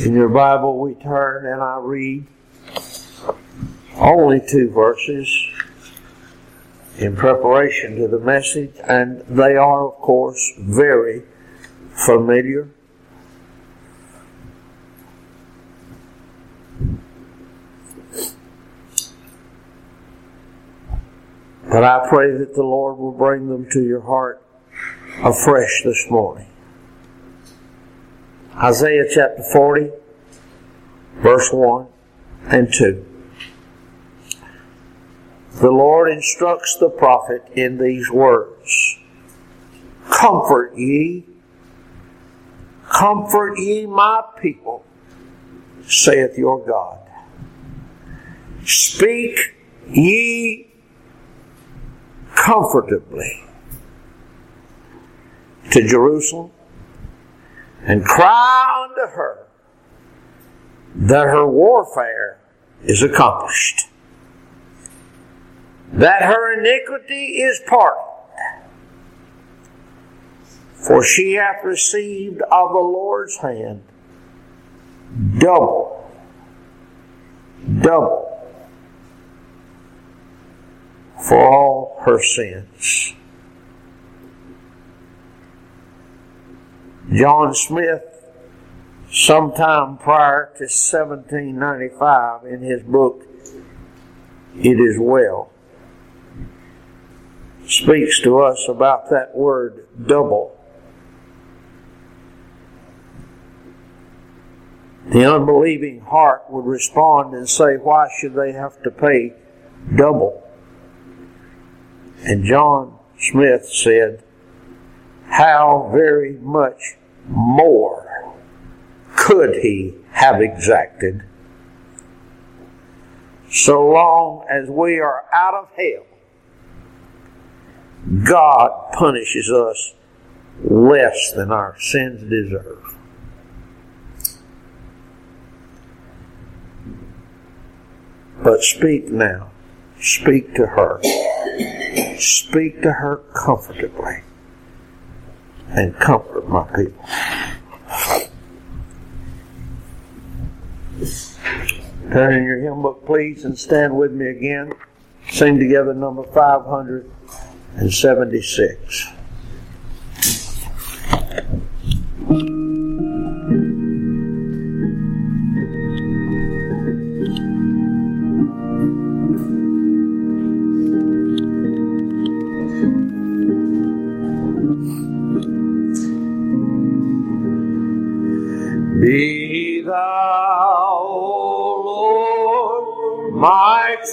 In your Bible, we turn and I read only two verses in preparation to the message, and they are, of course, very familiar. But I pray that the Lord will bring them to your heart afresh this morning. Isaiah chapter 40, verse 1 and 2. The Lord instructs the prophet in these words Comfort ye, comfort ye my people, saith your God. Speak ye comfortably to Jerusalem and cry unto her that her warfare is accomplished, that her iniquity is pardoned. For she hath received of the Lord's hand double, double for all her sins. John Smith, sometime prior to 1795, in his book, It Is Well, speaks to us about that word double. The unbelieving heart would respond and say, Why should they have to pay double? And John Smith said, How very much more could he have exacted? So long as we are out of hell, God punishes us less than our sins deserve. But speak now. Speak to her. Speak to her comfortably. And comfort my people. Turn in your hymn book, please, and stand with me again. Sing together number 576.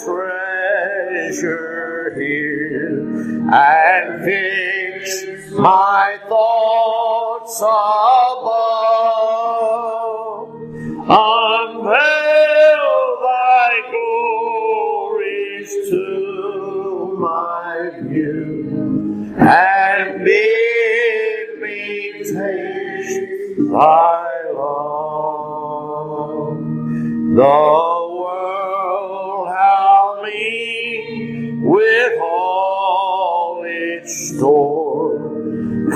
Treasure here, and fix my thoughts above. Unveil thy glories to my view, and bid me taste thy love. The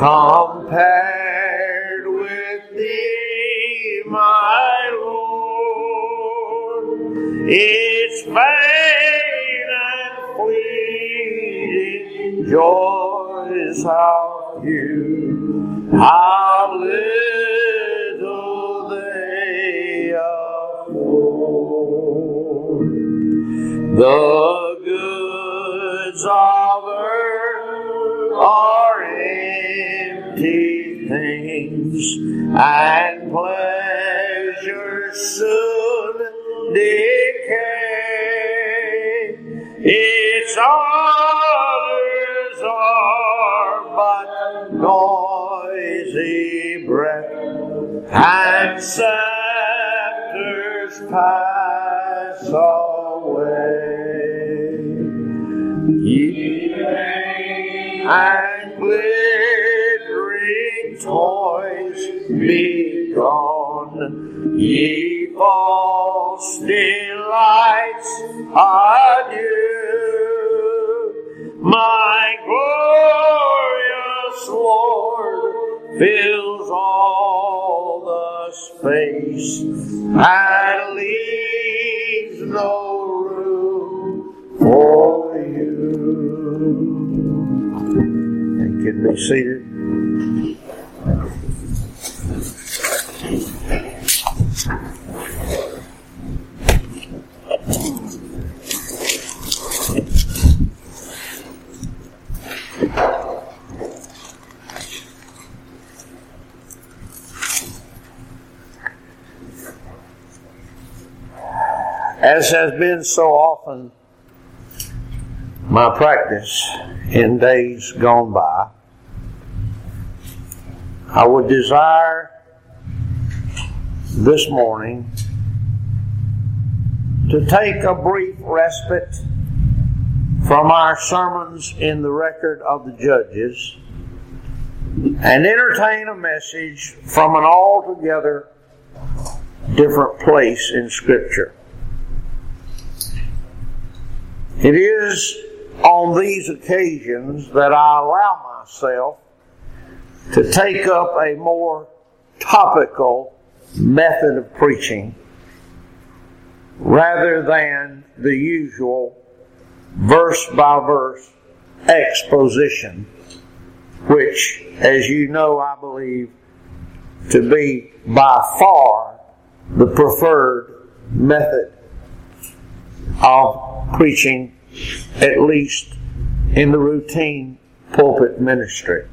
compared fills all the space and leaves no room for you. And can be seated. As has been so often my practice in days gone by, I would desire this morning to take a brief respite from our sermons in the record of the judges and entertain a message from an altogether different place in Scripture. It is on these occasions that I allow myself to take up a more topical method of preaching rather than the usual verse by verse exposition, which, as you know, I believe to be by far the preferred method of preaching, at least in the routine pulpit ministry.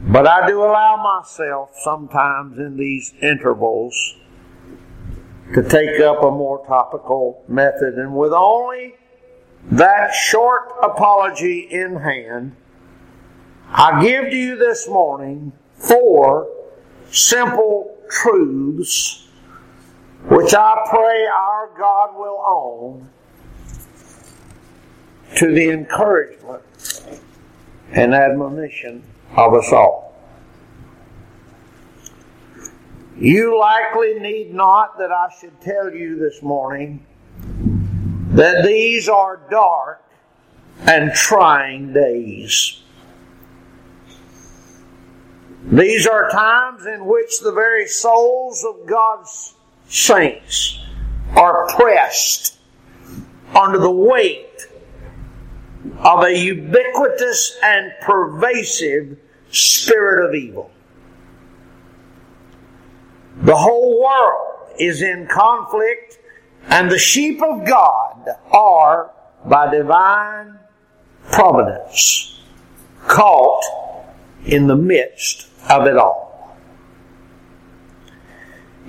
But I do allow myself sometimes in these intervals to take up a more topical method, and with only that short apology in hand, I give to you this morning four simple truths which I pray our God will own to the encouragement and admonition of us all. You likely need not that I should tell you this morning that these are dark and trying days. These are times in which the very souls of God's saints are pressed under the weight of a ubiquitous and pervasive spirit of evil. The whole world is in conflict, and the sheep of God are, by divine providence, caught in the midst of it all.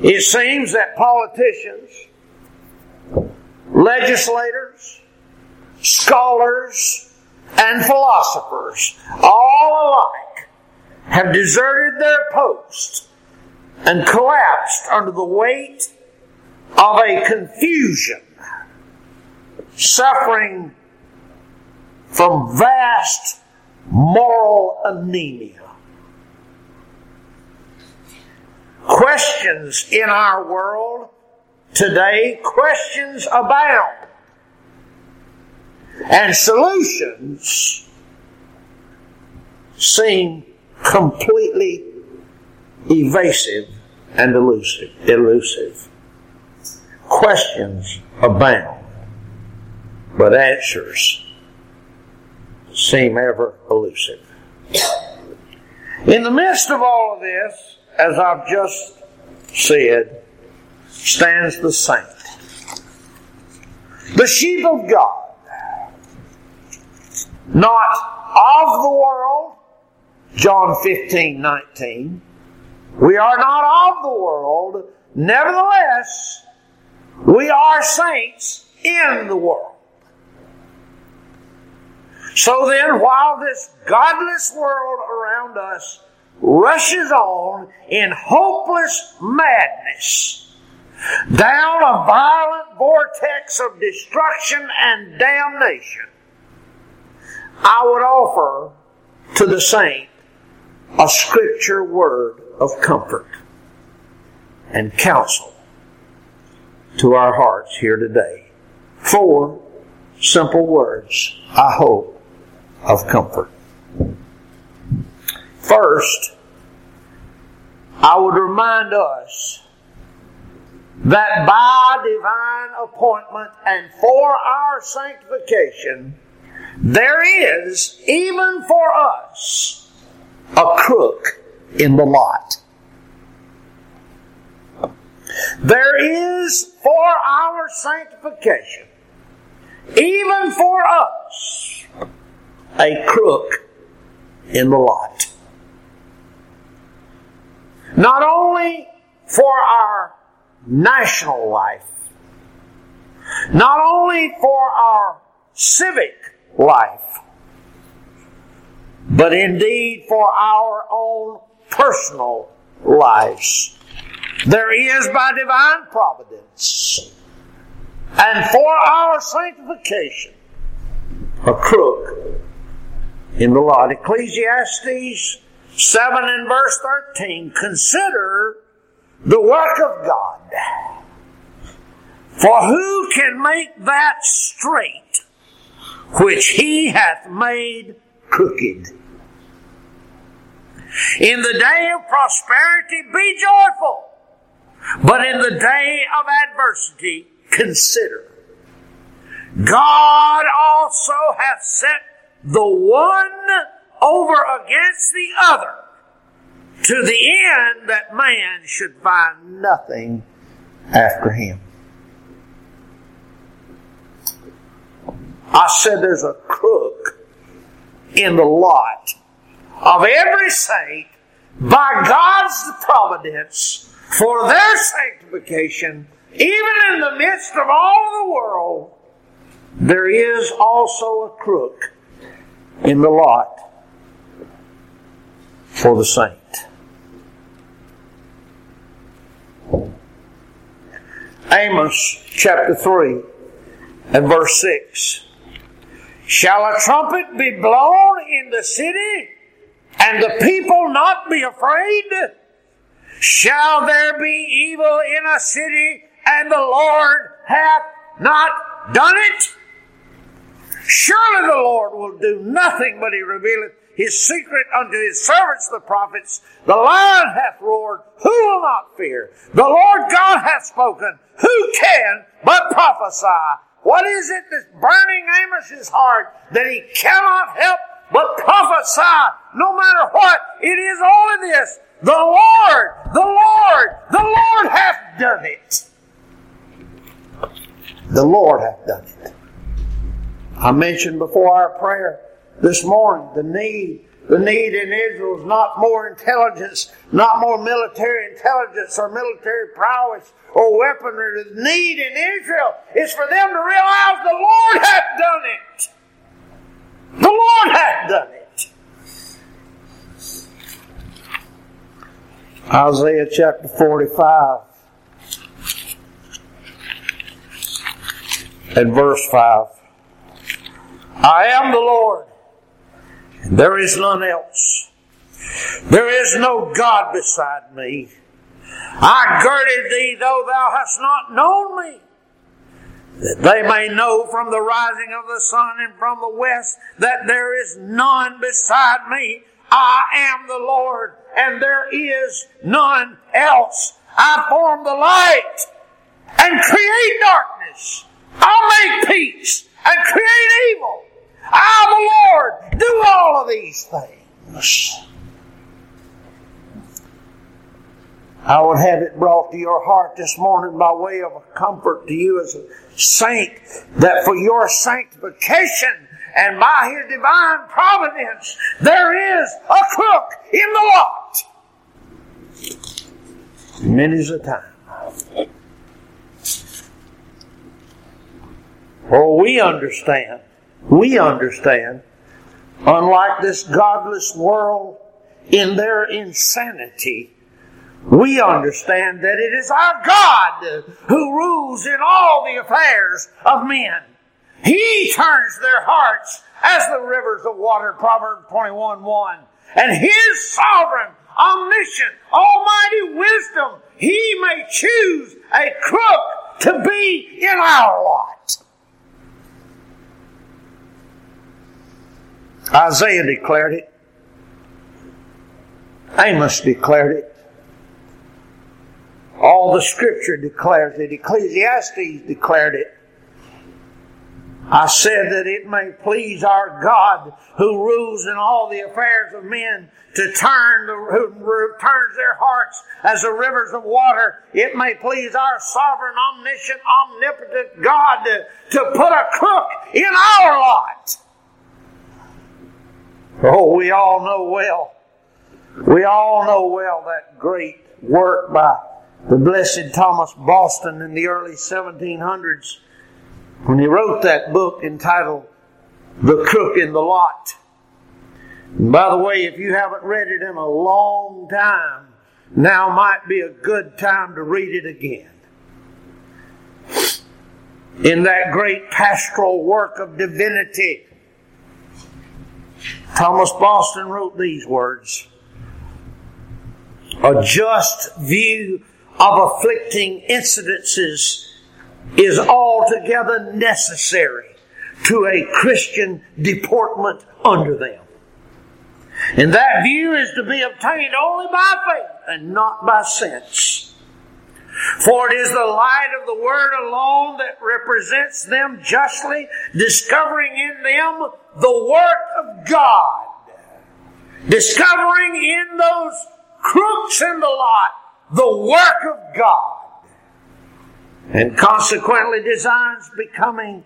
It seems that politicians, legislators, scholars, and philosophers, all alike, have deserted their post and collapsed under the weight of a confusion, suffering from vast moral anemia. Questions in our world today, questions abound. And solutions seem completely evasive and elusive. elusive. Questions abound, but answers seem ever elusive. In the midst of all of this, as I've just said, stands the saint. The sheep of God. Not of the world, John 15, 19. We are not of the world, nevertheless, we are saints in the world. So then, while this godless world around us rushes on in hopeless madness down a violent vortex of destruction and damnation, I would offer to the saint a scripture word of comfort and counsel to our hearts here today. Four simple words, I hope, of comfort. First, I would remind us that by divine appointment and for our sanctification, there is, even for us, a crook in the lot. There is for our sanctification, even for us, a crook in the lot. Not only for our national life, not only for our civic life, but indeed for our own personal lives. There is by divine providence and for our sanctification a crook in the lot. Ecclesiastes 7 and verse 13 consider the work of God. For who can make that straight which he hath made crooked? In the day of prosperity, be joyful. But in the day of adversity, consider. God also hath set the one over against the other to the end that man should find nothing after him. I said there's a crook in the lot of every saint by God's providence for their sanctification, even in the midst of all the world, there is also a crook in the lot for the saint. Amos chapter 3 and verse 6. Shall a trumpet be blown in the city and the people not be afraid? Shall there be evil in a city and the Lord hath not done it? Surely the Lord will do nothing but he revealeth his secret unto his servants the prophets. The lion hath roared, who will not fear? The Lord God hath spoken, who can but prophesy? What is it that's burning Amos's heart that he cannot help but prophesy no matter what? It is only this. The Lord, the Lord, the Lord hath done it. The Lord hath done it. I mentioned before our prayer this morning the need. The need in Israel is not more intelligence, not more military intelligence or military prowess or weaponry. The need in Israel is for them to realize the Lord hath done it. The Lord hath done it. Isaiah chapter 45 and verse 5. I am the Lord. There is none else. There is no God beside me. I girded thee though thou hast not known me. That they may know from the rising of the sun and from the west that there is none beside me. I am the Lord and there is none else. I form the light and create darkness. I'll make peace and create evil. I, the Lord, do all of these things. I would have it brought to your heart this morning by way of a comfort to you as a saint that for your sanctification and by His divine providence there is a crook in the lot. Many's a time. Oh, we understand we understand, unlike this godless world in their insanity, we understand that it is our God who rules in all the affairs of men. He turns their hearts as the rivers of water, Proverbs 21 1. And His sovereign, omniscient, almighty wisdom, He may choose a crook to be in our lot. Isaiah declared it. Amos declared it. All the scripture declares it. Ecclesiastes declared it. I said that it may please our God who rules in all the affairs of men to turn the, who turns their hearts as the rivers of water. It may please our sovereign, omniscient, omnipotent God to, to put a crook in our lot. Oh, we all know well. We all know well that great work by the blessed Thomas Boston in the early 1700s when he wrote that book entitled The Crook in the Lot. And by the way, if you haven't read it in a long time, now might be a good time to read it again. In that great pastoral work of divinity, Thomas Boston wrote these words A just view of afflicting incidences is altogether necessary to a Christian deportment under them. And that view is to be obtained only by faith and not by sense. For it is the light of the Word alone that represents them justly, discovering in them the work of God. Discovering in those crooks in the lot the work of God and consequently designs becoming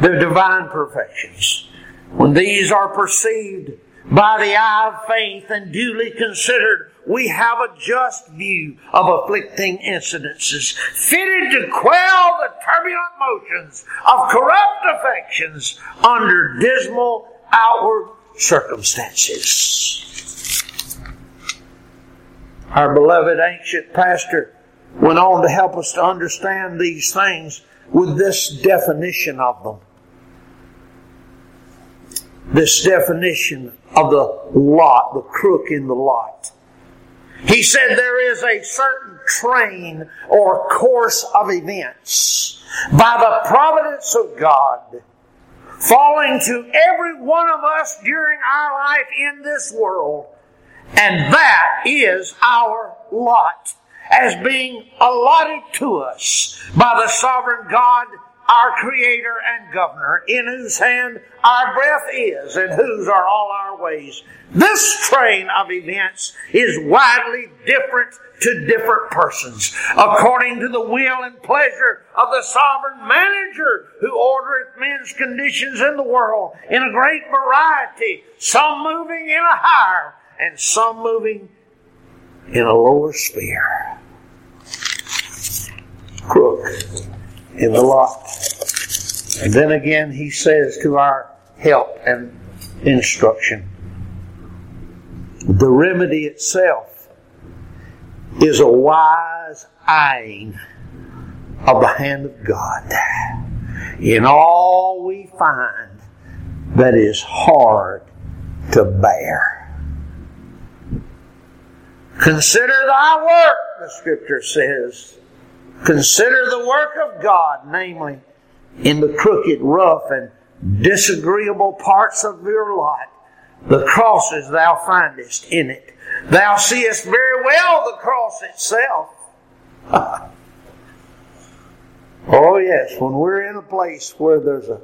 their divine perfections. When these are perceived by the eye of faith and duly considered, we have a just view of afflicting incidences, fitted to quell the turbulent motions of corrupt affections under dismal outward circumstances. Our beloved ancient pastor went on to help us to understand these things with this definition of them. This definition of the lot, the crook in the lot. He said there is a certain train or course of events by the providence of God falling to every one of us during our life in this world, and that is our lot as being allotted to us by the sovereign God, our Creator and Governor, in whose hand our breath is and whose are all our ways. This train of events is widely different to different persons, according to the will and pleasure of the sovereign manager who ordereth men's conditions in the world in a great variety, some moving in a higher and some moving in a lower sphere. Crook in the lot. And then again, he says to our help and instruction, the remedy itself is a wise eyeing of the hand of God in all we find that is hard to bear. Consider thy work, the scripture says. Consider the work of God, namely, in the crooked, rough, and disagreeable parts of your lot, the crosses thou findest in it. Thou seest very well the cross itself. oh, yes, when we're in a place where there's a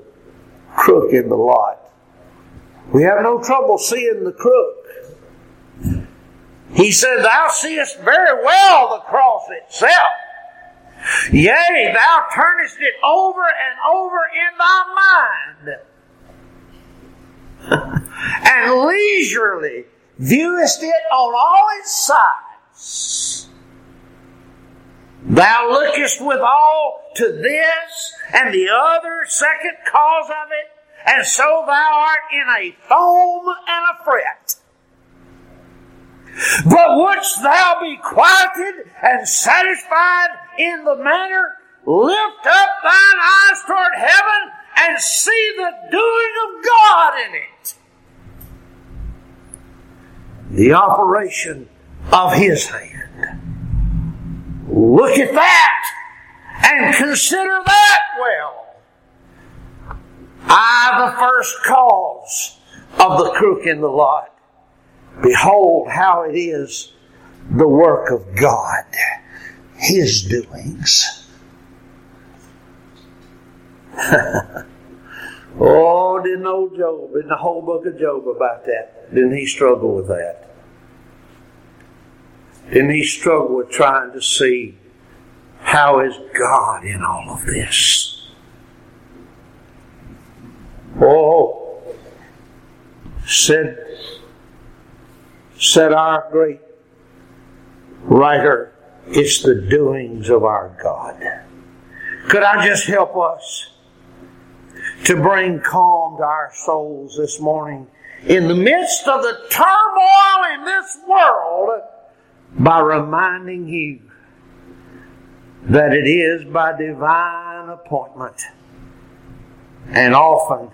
crook in the lot, we have no trouble seeing the crook. He said, Thou seest very well the cross itself. Yea, thou turnest it over and over in thy mind, and leisurely viewest it on all its sides. Thou lookest withal to this and the other second cause of it, and so thou art in a foam and a fret. But wouldst thou be quieted and satisfied in the manner, lift up thine eyes toward heaven and see the doing of God in it. The operation of His hand. Look at that and consider that well. I, the first cause of the crook in the lot. Behold how it is the work of God his doings. oh, didn't old Job, in the whole book of Job about that, didn't he struggle with that? Didn't he struggle with trying to see how is God in all of this? Oh, said, said our great writer, it's the doings of our God. Could I just help us to bring calm to our souls this morning in the midst of the turmoil in this world by reminding you that it is by divine appointment and often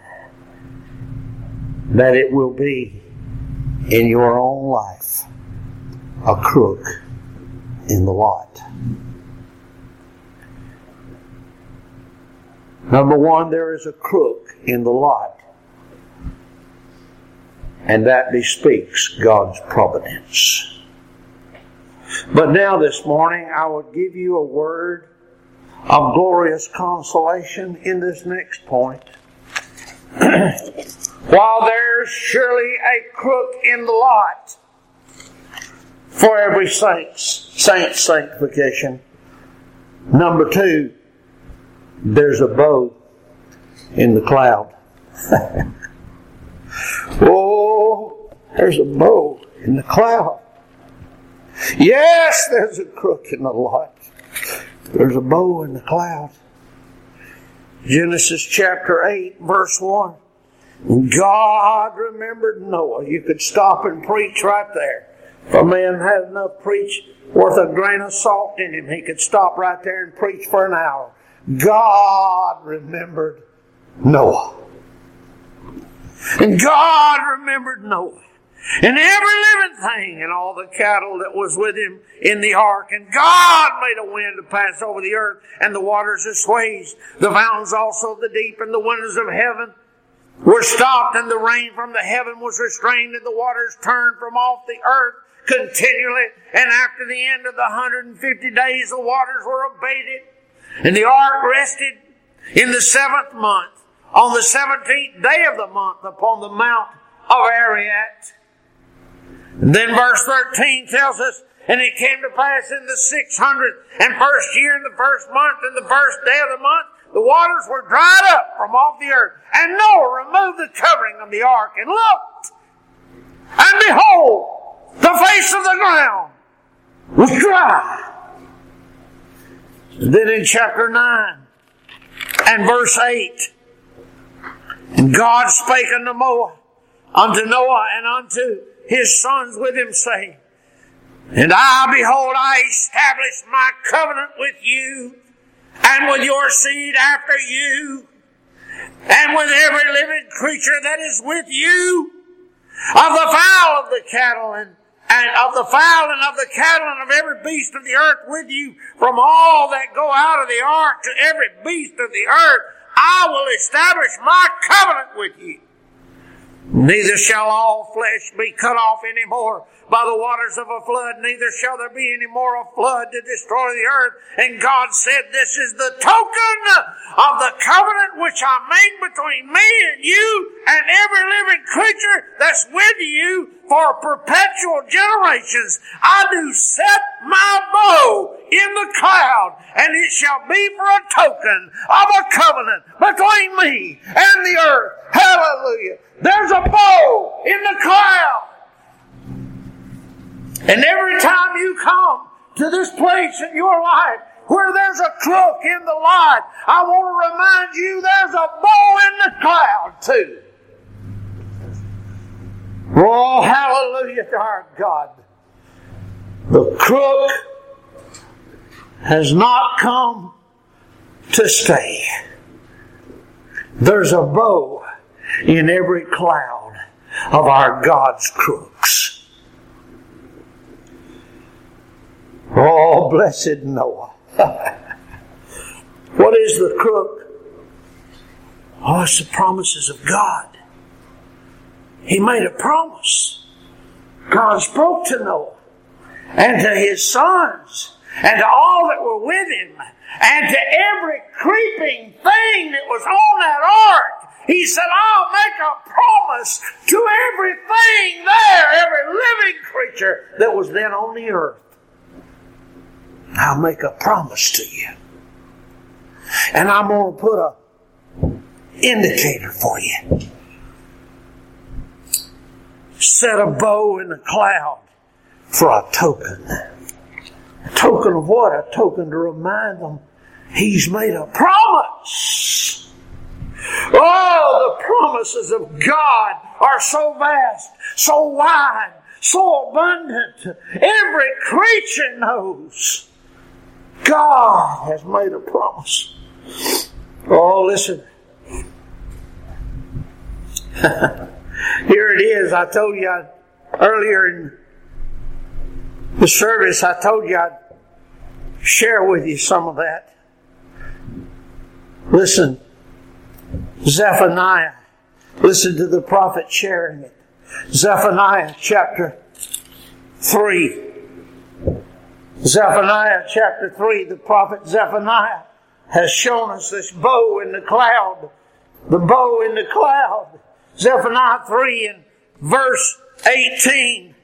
that it will be in your own life a crook in the lot. Number one, there is a crook in the lot. And that bespeaks God's providence. But now this morning, I would give you a word of glorious consolation in this next point. While there's surely a crook in the lot for every saint's, saint's sanctification. Number two, there's a bow in the cloud. oh, there's a bow in the cloud. Yes, there's a crook in the lot. There's a bow in the cloud. Genesis chapter 8, verse 1. God remembered Noah. You could stop and preach right there. If a man had enough preach worth a grain of salt in him, he could stop right there and preach for an hour. God remembered Noah. And God remembered Noah. And every living thing and all the cattle that was with him in the ark. And God made a wind to pass over the earth, and the waters assuaged. The fountains also of the deep, and the windows of heaven were stopped, and the rain from the heaven was restrained, and the waters turned from off the earth continually. And after the end of the 150 days, the waters were abated. And the ark rested in the seventh month, on the seventeenth day of the month, upon the mount of Ararat. And then verse 13 tells us, and it came to pass in the six hundredth and first year in the first month in the first day of the month, the waters were dried up from off the earth. And Noah removed the covering of the ark and looked. And behold, the face of the ground was dry. Then in chapter 9 and verse 8, and God spake unto Noah, unto Noah and unto his sons with him, saying, And I, behold, I establish my covenant with you and with your seed after you and with every living creature that is with you of the fowl of the cattle and and of the fowl and of the cattle and of every beast of the earth with you from all that go out of the ark to every beast of the earth. I will establish my covenant with you. Neither shall all flesh be cut off any more by the waters of a flood, neither shall there be any more a flood to destroy the earth. And God said, This is the token of the covenant which I make between me and you and every living creature that's with you for perpetual generations. I do set my bow in the cloud, and it shall be for a token of a covenant between me and the earth. Hallelujah. There's a bow in the cloud. And every time you come to this place in your life where there's a crook in the light, I want to remind you there's a bow in the cloud too. Oh, hallelujah to our God. The crook has not come to stay. There's a bow in every cloud of our God's crooks. Oh, blessed Noah. what is the crook? Oh, it's the promises of God. He made a promise. God spoke to Noah and to his sons and to all that were with him, and to every creeping thing that was on that ark. He said, I'll make a promise to everything there, every living creature that was then on the earth. I'll make a promise to you. And I'm going to put a indicator for you. Set a bow in the cloud for a token. A token of what? A token to remind them he's made a promise. Oh, the promises of God are so vast, so wide, so abundant. Every creature knows God has made a promise. Oh, listen. Here it is. I told you I, earlier in the service, I told you I'd share with you some of that. Listen, Zephaniah. Listen to the prophet sharing it. Zephaniah chapter 3. Zephaniah chapter 3, the prophet Zephaniah has shown us this bow in the cloud. The bow in the cloud. Zephaniah 3 and verse 18.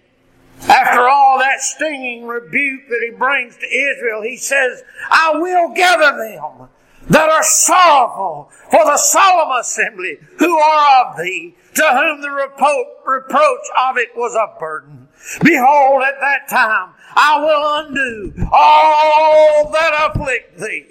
After all that stinging rebuke that he brings to Israel, he says, I will gather them that are sorrowful for the solemn assembly who are of thee, to whom the repro- reproach of it was a burden. Behold, at that time I will undo all that afflict thee.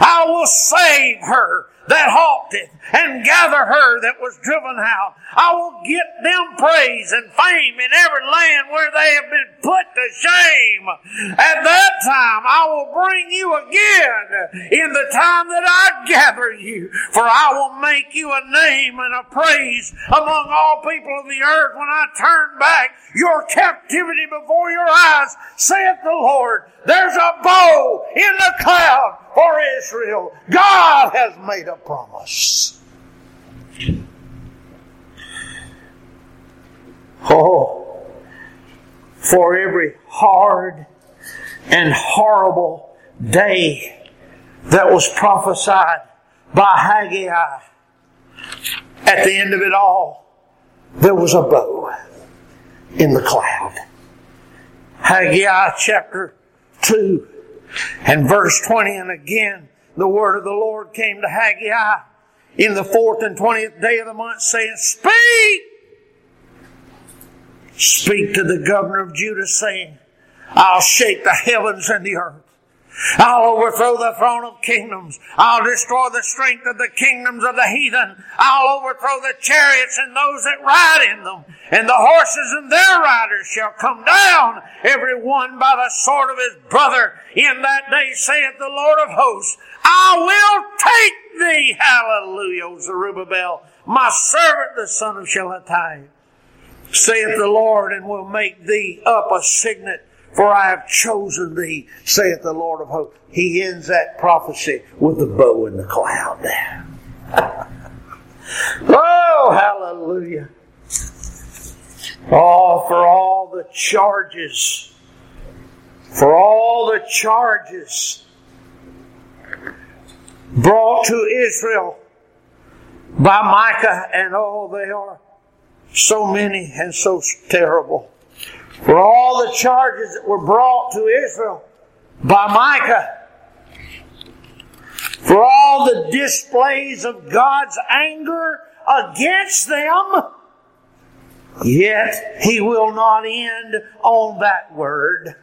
I will save her that halted and gather her that was driven out. I will get them praise and fame in every land where they have been put to shame. At that time I will bring you again in the time that I gather you, for I will make you a name and a praise among all people of the earth when I turn back your captivity before your eyes, saith the Lord. There's a bow in the cloud for Israel. God has made a promise. Oh, for every hard and horrible day that was prophesied by Haggai, at the end of it all, there was a bow in the cloud. Haggai chapter 2 and verse 20, and again the word of the Lord came to Haggai in the fourth and twentieth day of the month, saying, Speak! Speak to the governor of Judah, saying, I'll shake the heavens and the earth. I'll overthrow the throne of kingdoms. I'll destroy the strength of the kingdoms of the heathen. I'll overthrow the chariots and those that ride in them. And the horses and their riders shall come down, every one by the sword of his brother. In that day saith the Lord of hosts, I will take thee, hallelujah, O Zerubbabel, my servant, the son of Shealtiel, saith the Lord, and will make thee up a signet for I have chosen thee, saith the Lord of hosts. He ends that prophecy with the bow in the cloud. oh, hallelujah. Oh, for all the charges, for all the charges brought to Israel by Micah, and oh, they are so many and so terrible for all the charges that were brought to Israel by Micah, for all the displays of God's anger against them, yet he will not end on that word.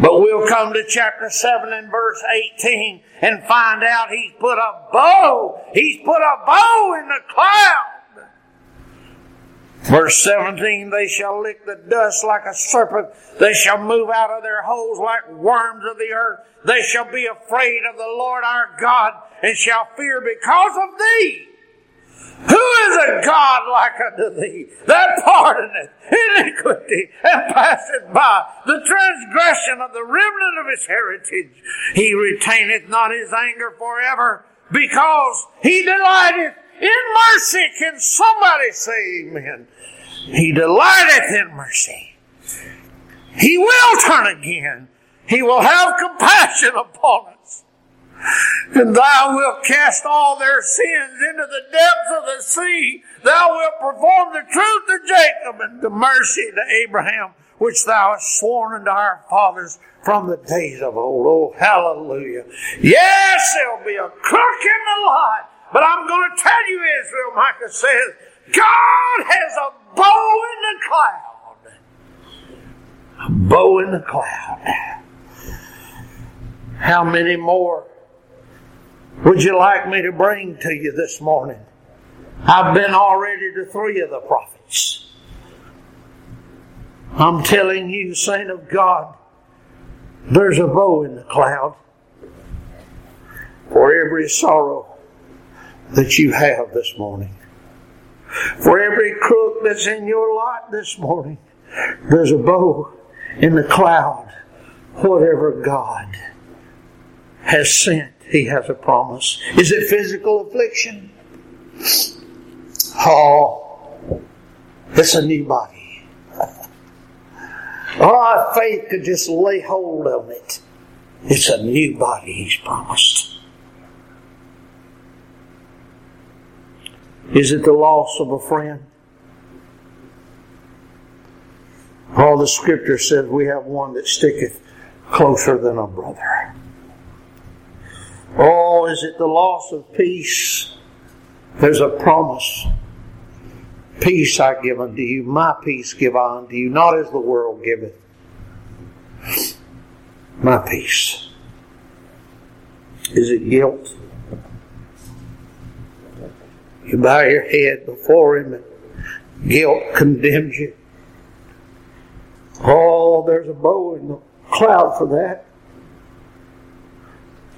But we'll come to chapter 7 and verse 18 and find out he's put a bow, he's put a bow in the cloud Verse 17, they shall lick the dust like a serpent. They shall move out of their holes like worms of the earth. They shall be afraid of the Lord our God and shall fear because of thee. Who is a God like unto thee that pardoneth iniquity and passeth by the transgression of the remnant of his heritage? He retaineth not his anger forever because he delighteth in mercy. Can somebody say amen? He delighteth in mercy. He will turn again He will have compassion upon us. And thou wilt cast all their sins into the depths of the sea. Thou wilt perform the truth to Jacob and the mercy to Abraham, which thou hast sworn unto our fathers from the days of old. Oh, hallelujah. Yes, there'll be a crook in the lot. But I'm going to tell you, Israel, Micah says, God has a bow in the cloud. A bow in the cloud. How many more would you like me to bring to you this morning? I've been already to three of the prophets. I'm telling you, saint of God, there's a bow in the cloud for every sorrow that you have this morning. For every crook that's in your lot this morning, there's a bow in the cloud. Whatever God has sent, He has a promise. Is it physical affliction? Oh, it's a new body. Oh, faith could just lay hold on it. It's a new body He's promised. Is it the loss of a friend? All the scripture says we have one that sticketh closer than a brother. Oh, is it the loss of peace? There's a promise. Peace I give unto you, my peace give I unto you, not as the world giveth. My peace. Is it guilt? You bow your head before Him and guilt condemns you. Oh, there's a bow in the cloud for that.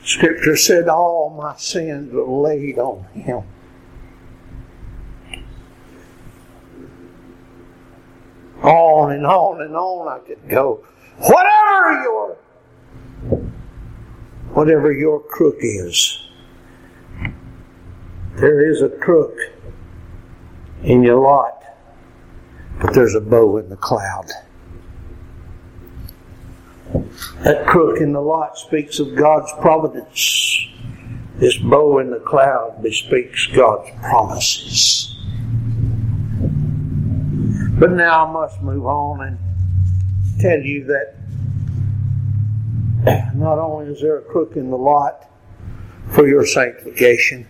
Scripture said all my sins were laid on him. On and on and on I could go. Whatever your whatever your crook is, there is a crook in your lot, but there's a bow in the cloud. That crook in the lot speaks of God's providence. This bow in the cloud bespeaks God's promises. But now I must move on and tell you that not only is there a crook in the lot for your sanctification,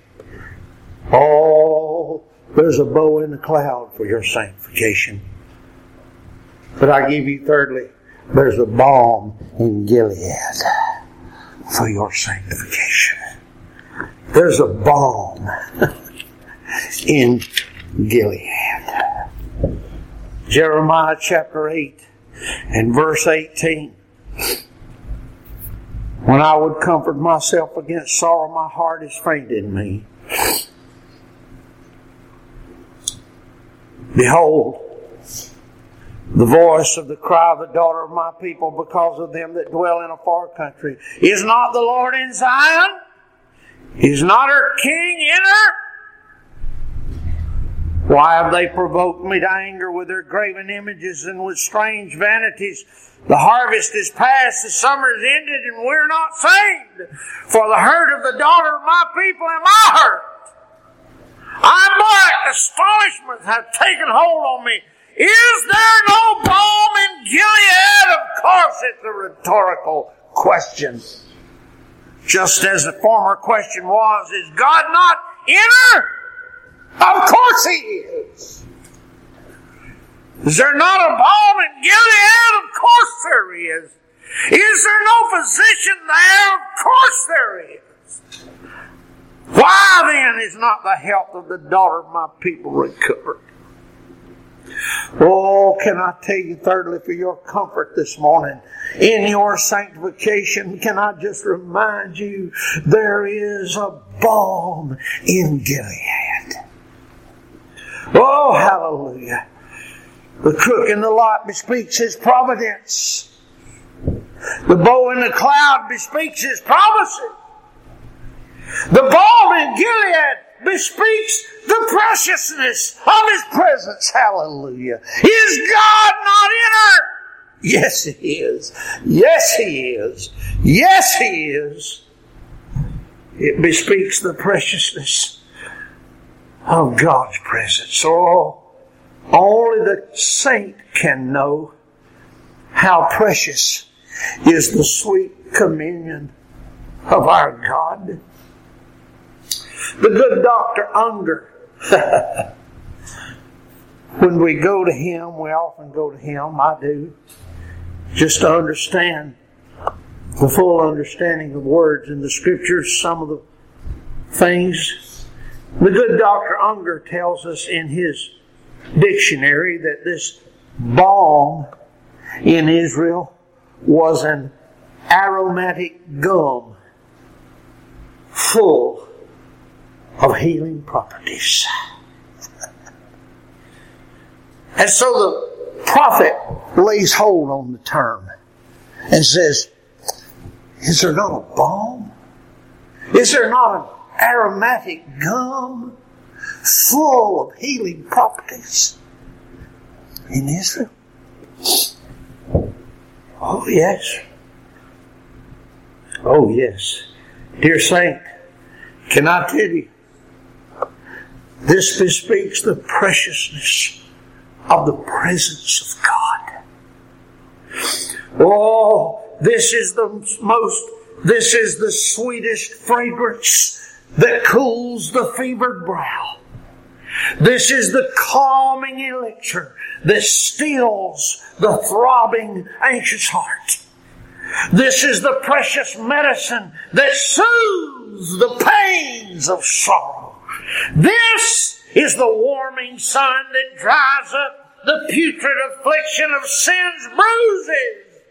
oh, there's a bow in the cloud for your sanctification. But I give you thirdly, there's a balm in Gilead for your sanctification. There's a balm in Gilead. Jeremiah chapter 8 and verse 18. When I would comfort myself against sorrow, my heart is faint in me. Behold, the voice of the cry of the daughter of my people because of them that dwell in a far country. Is not the Lord in Zion? Is not her king in her? Why have they provoked me to anger with their graven images and with strange vanities? The harvest is past, the summer is ended, and we're not saved. For the hurt of the daughter of my people am I hurt. I'm astonishment hath taken hold on me. Is there no balm in Gilead? Of course, it's a rhetorical question. Just as the former question was, is God not in her? Of course He is. Is there not a balm in Gilead? Of course there is. Is there no physician there? Of course there is. Why then is not the health of the daughter of my people recovered? Oh, can I tell you thirdly for your comfort this morning? In your sanctification, can I just remind you there is a balm in Gilead. Oh, hallelujah. The crook in the lot bespeaks his providence. The bow in the cloud bespeaks his promises. The balm in Gilead bespeaks the preciousness of His presence. Hallelujah. Is God not in her? Yes, He is. Yes, He is. Yes, He is. It bespeaks the preciousness of God's presence. Oh, only the saint can know how precious is the sweet communion of our God. The good Dr. Unger, when we go to him, we often go to him, I do, just to understand the full understanding of words in the scriptures, some of the things. The good Dr. Unger tells us in his dictionary that this balm in Israel was an aromatic gum full of healing properties. and so the prophet lays hold on the term and says, Is there not a balm? Is there not an aromatic gum full of healing properties in Israel? Oh, yes. Oh, yes. Dear Saint, can I tell you, this bespeaks the preciousness of the presence of God. Oh, this is the most, this is the sweetest fragrance that cools the fevered brow. This is the calming elixir that stills the throbbing, anxious heart. This is the precious medicine that soothes the pains of sorrow. This is the warming sun that dries up the putrid affliction of sin's bruises.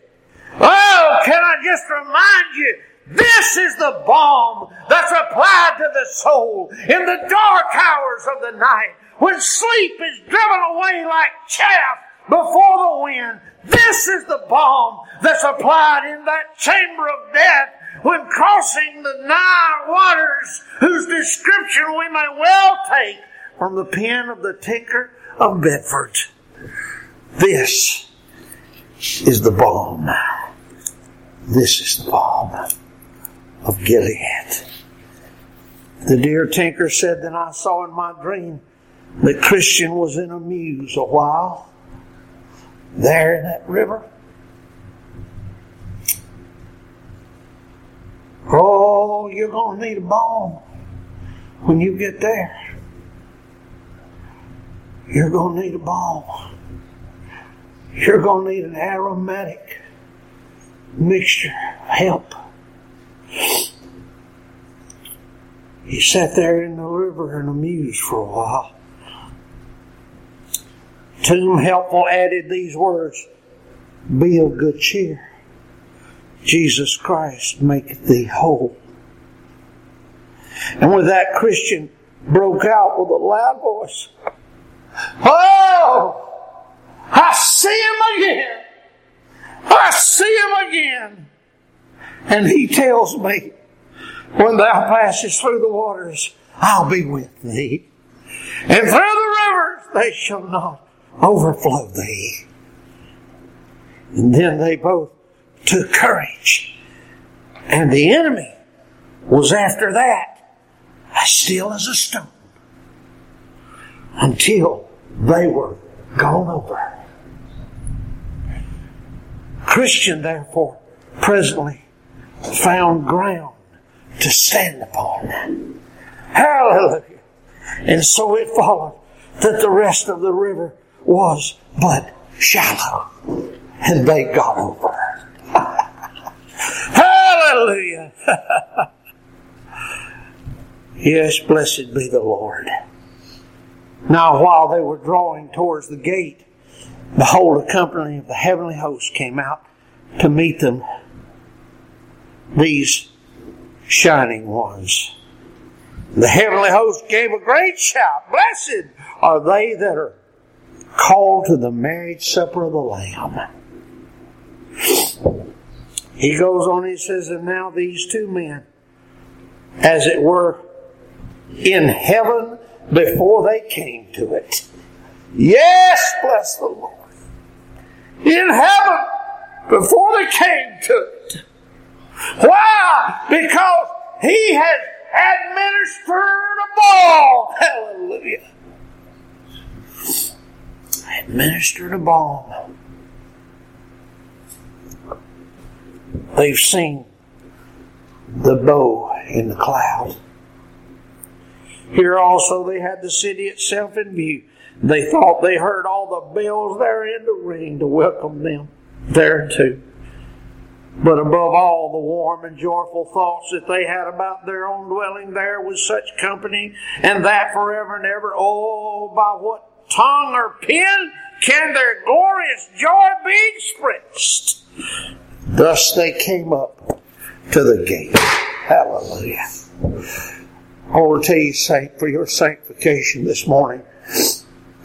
Oh, can I just remind you, this is the balm that's applied to the soul in the dark hours of the night when sleep is driven away like chaff before the wind. This is the balm that's applied in that chamber of death when crossing the Nile waters, whose description we may well take from the pen of the tinker of Bedford. This is the balm. This is the balm of Gilead. The dear tinker said that I saw in my dream that Christian was in a muse a while there in that river. Oh, you're going to need a balm when you get there. You're going to need a balm. You're going to need an aromatic mixture, help. He sat there in the river and amused for a while. Tomb Hopeful added these words Be of good cheer. Jesus Christ maketh thee whole. And with that, Christian broke out with a loud voice Oh, I see him again. I see him again. And he tells me, When thou passest through the waters, I'll be with thee. And through the rivers, they shall not overflow thee. And then they both took courage. And the enemy was after that as still as a stone until they were gone over. Christian, therefore, presently found ground to stand upon. Hallelujah. And so it followed that the rest of the river was but shallow. And they got over. Hallelujah. yes, blessed be the Lord. Now, while they were drawing towards the gate, behold, a company of the heavenly host came out to meet them. These shining ones. The heavenly host gave a great shout. Blessed are they that are called to the marriage supper of the Lamb. He goes on, he says, and now these two men, as it were, in heaven before they came to it. Yes, bless the Lord. In heaven before they came to it. Why? Because he has administered a ball. Hallelujah. Administered a balm. They've seen the bow in the cloud. Here also they had the city itself in view. They thought they heard all the bells therein to ring to welcome them thereunto. But above all, the warm and joyful thoughts that they had about their own dwelling there with such company, and that forever and ever, oh, by what tongue or pen can their glorious joy be expressed? Thus they came up to the gate. Hallelujah. I want to tell you, Saint, for your sanctification this morning,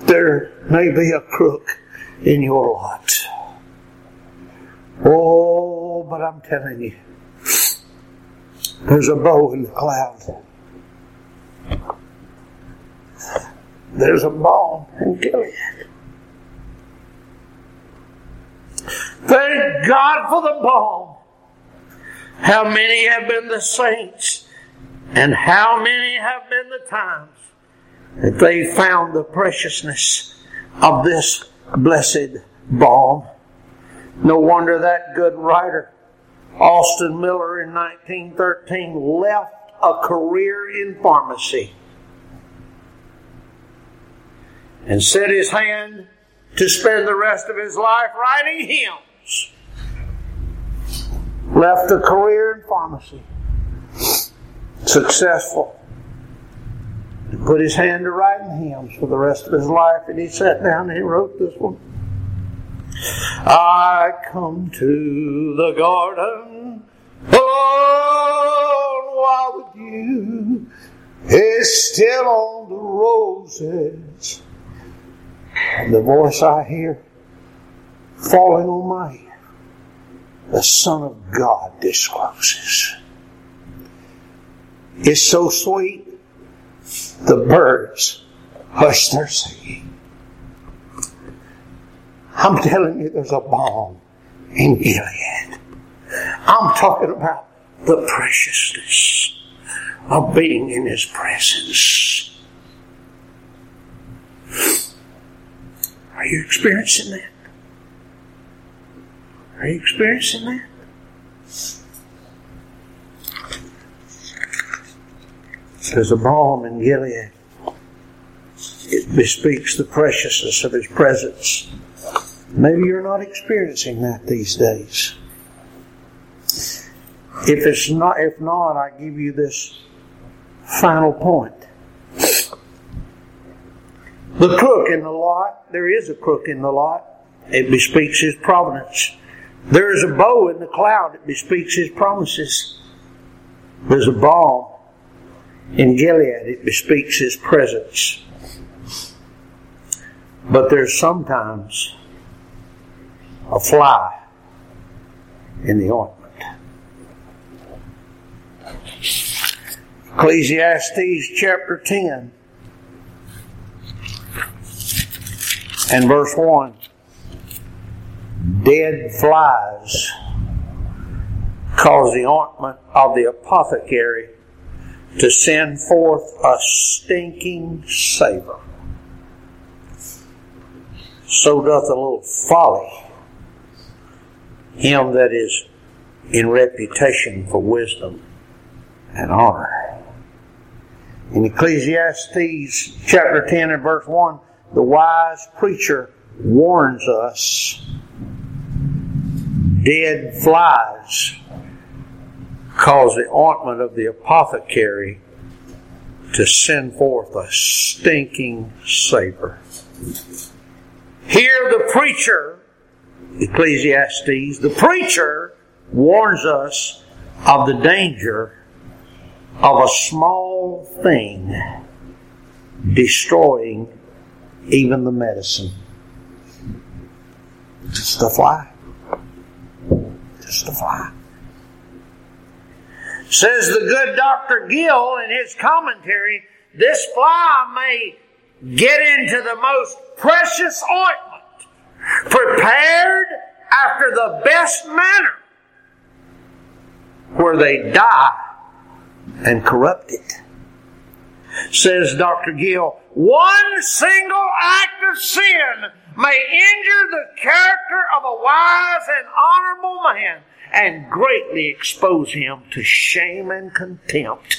there may be a crook in your lot. Oh, but I'm telling you, there's a bow in the cloud. There's a balm in Gilead. Thank God for the balm. How many have been the saints, and how many have been the times that they found the preciousness of this blessed balm. No wonder that good writer, Austin Miller, in 1913, left a career in pharmacy and set his hand to spend the rest of his life writing hymns. Left a career in pharmacy. Successful. He put his hand to writing hymns for the rest of his life, and he sat down and he wrote this one. I come to the garden alone while the dew is still on the roses. The voice I hear falling on my ear, the Son of God discloses. It's so sweet, the birds hush their singing. I'm telling you, there's a balm in Gilead. I'm talking about the preciousness of being in His presence. Are you experiencing that? Are you experiencing that? There's a balm in Gilead. It bespeaks the preciousness of His presence. Maybe you're not experiencing that these days. If it's not, if not, I give you this final point. The crook in the lot, there is a crook in the lot. It bespeaks his providence. There is a bow in the cloud. It bespeaks his promises. There's a balm in Gilead. It bespeaks his presence. But there's sometimes a fly in the ointment. Ecclesiastes chapter 10 and verse 1. Dead flies cause the ointment of the apothecary to send forth a stinking savor. So doth a little folly him that is in reputation for wisdom and honor. In Ecclesiastes chapter 10 and verse 1, the wise preacher warns us dead flies cause the ointment of the apothecary to send forth a stinking savor. Here the preacher Ecclesiastes, the preacher warns us of the danger of a small thing destroying even the medicine. Just a fly. Just a fly. Says the good Dr. Gill in his commentary, this fly may get into the most precious ointment prepared after the best manner, where they die and corrupt it. Says Dr. Gill, one single act of sin may injure the character of a wise and honorable man and greatly expose him to shame and contempt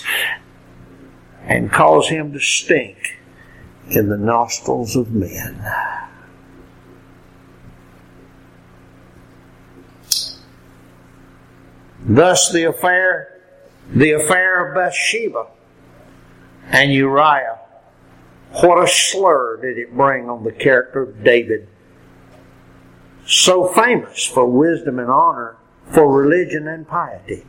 and cause him to stink in the nostrils of men. Thus the affair, the affair of Bathsheba and Uriah, what a slur did it bring on the character of David. So famous for wisdom and honor, for religion and piety.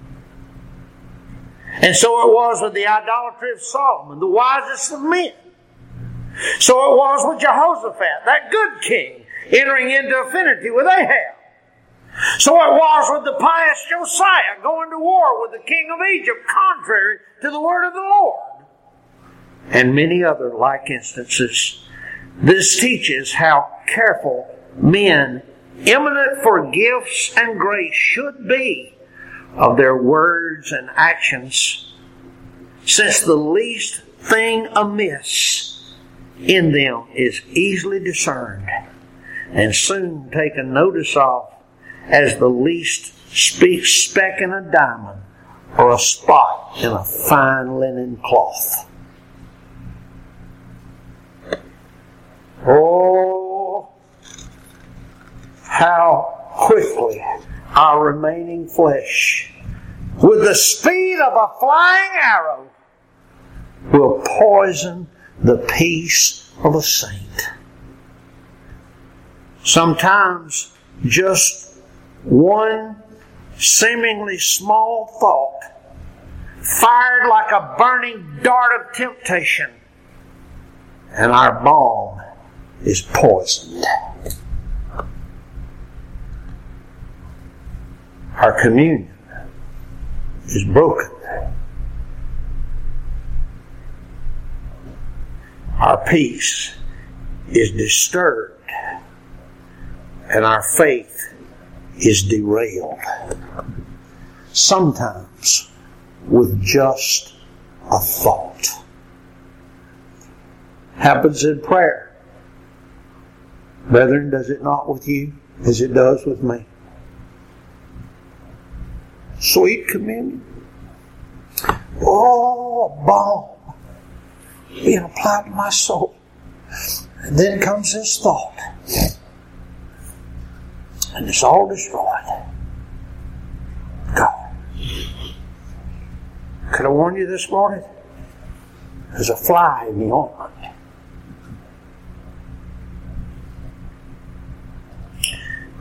And so it was with the idolatry of Solomon, the wisest of men. So it was with Jehoshaphat, that good king, entering into affinity with Ahab. So it was with the pious Josiah going to war with the king of Egypt, contrary to the word of the Lord. And many other like instances. This teaches how careful men eminent for gifts and grace should be of their words and actions, since the least thing amiss in them is easily discerned and soon taken notice of as the least speck in a diamond or a spot in a fine linen cloth. Oh, how quickly our remaining flesh, with the speed of a flying arrow, will poison the peace of a saint. Sometimes just one seemingly small thought, fired like a burning dart of temptation, and our balm is poisoned. Our communion is broken. Our peace is disturbed and our faith is derailed. Sometimes with just a thought. Happens in prayer. Brethren, does it not with you as it does with me? Sweet communion. Oh, balm being applied to my soul. And then comes this thought. And it's all destroyed. God. Could I warn you this morning? There's a fly in the ointment.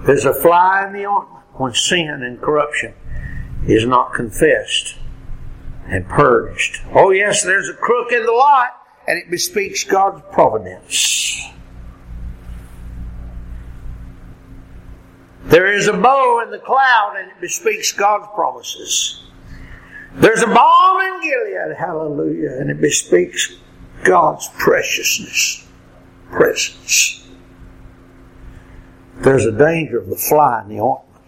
There's a fly in the ointment when sin and corruption is not confessed and purged. Oh, yes, there's a crook in the lot, and it bespeaks God's providence. There is a bow in the cloud, and it bespeaks God's promises. There's a balm in Gilead, hallelujah, and it bespeaks God's preciousness, presence. There's a danger of the fly in the ointment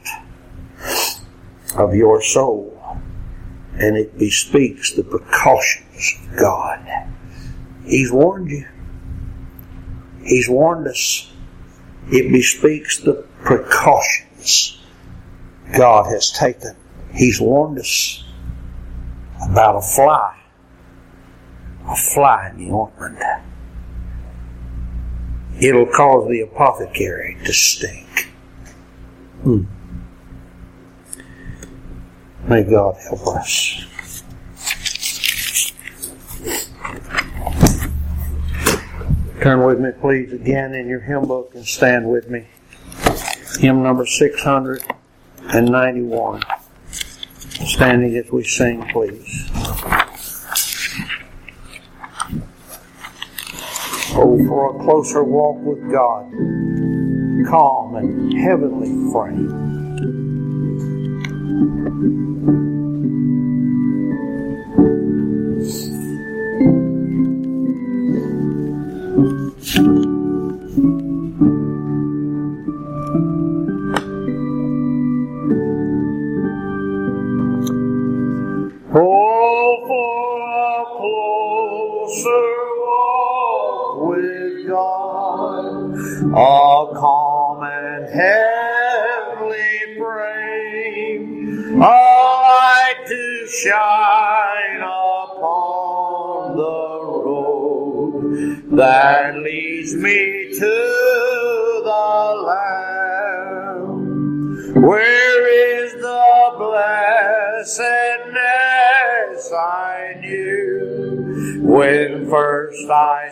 of your soul, and it bespeaks the precautions of God. He's warned you. He's warned us. It bespeaks the precautions God has taken. He's warned us about a fly, a fly in the ointment. It'll cause the apothecary to stink. Hmm. May God help us. Turn with me, please, again in your hymn book and stand with me. Hymn number 691. Standing as we sing, please. Oh, for a closer walk with God, calm and heavenly frame.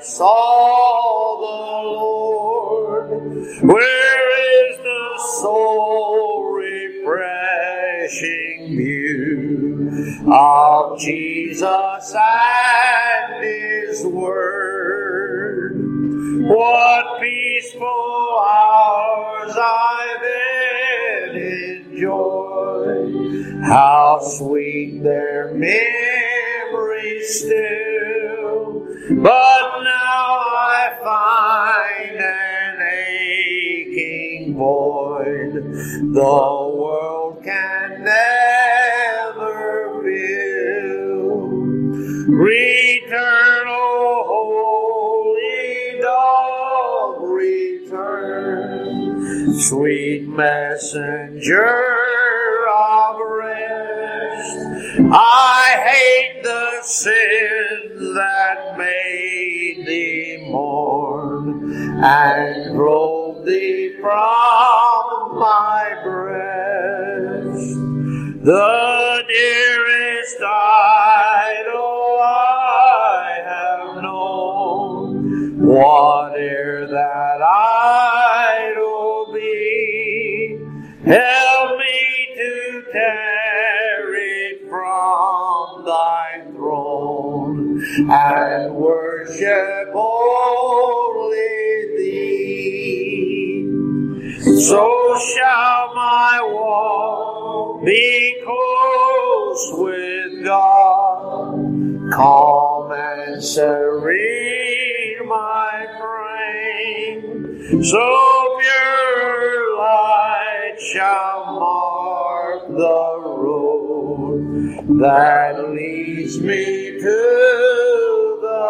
First the world can never fill. Return, O holy dove, return, sweet messenger of rest. I hate the sins that made thee mourn and drove thee from my breast. The dearest idol oh, I have known, whate'er that idol be, help me to tear it from thy throne and worship only. So shall my walk be close with God, calm and serene my frame. So pure light shall mark the road that leads me to the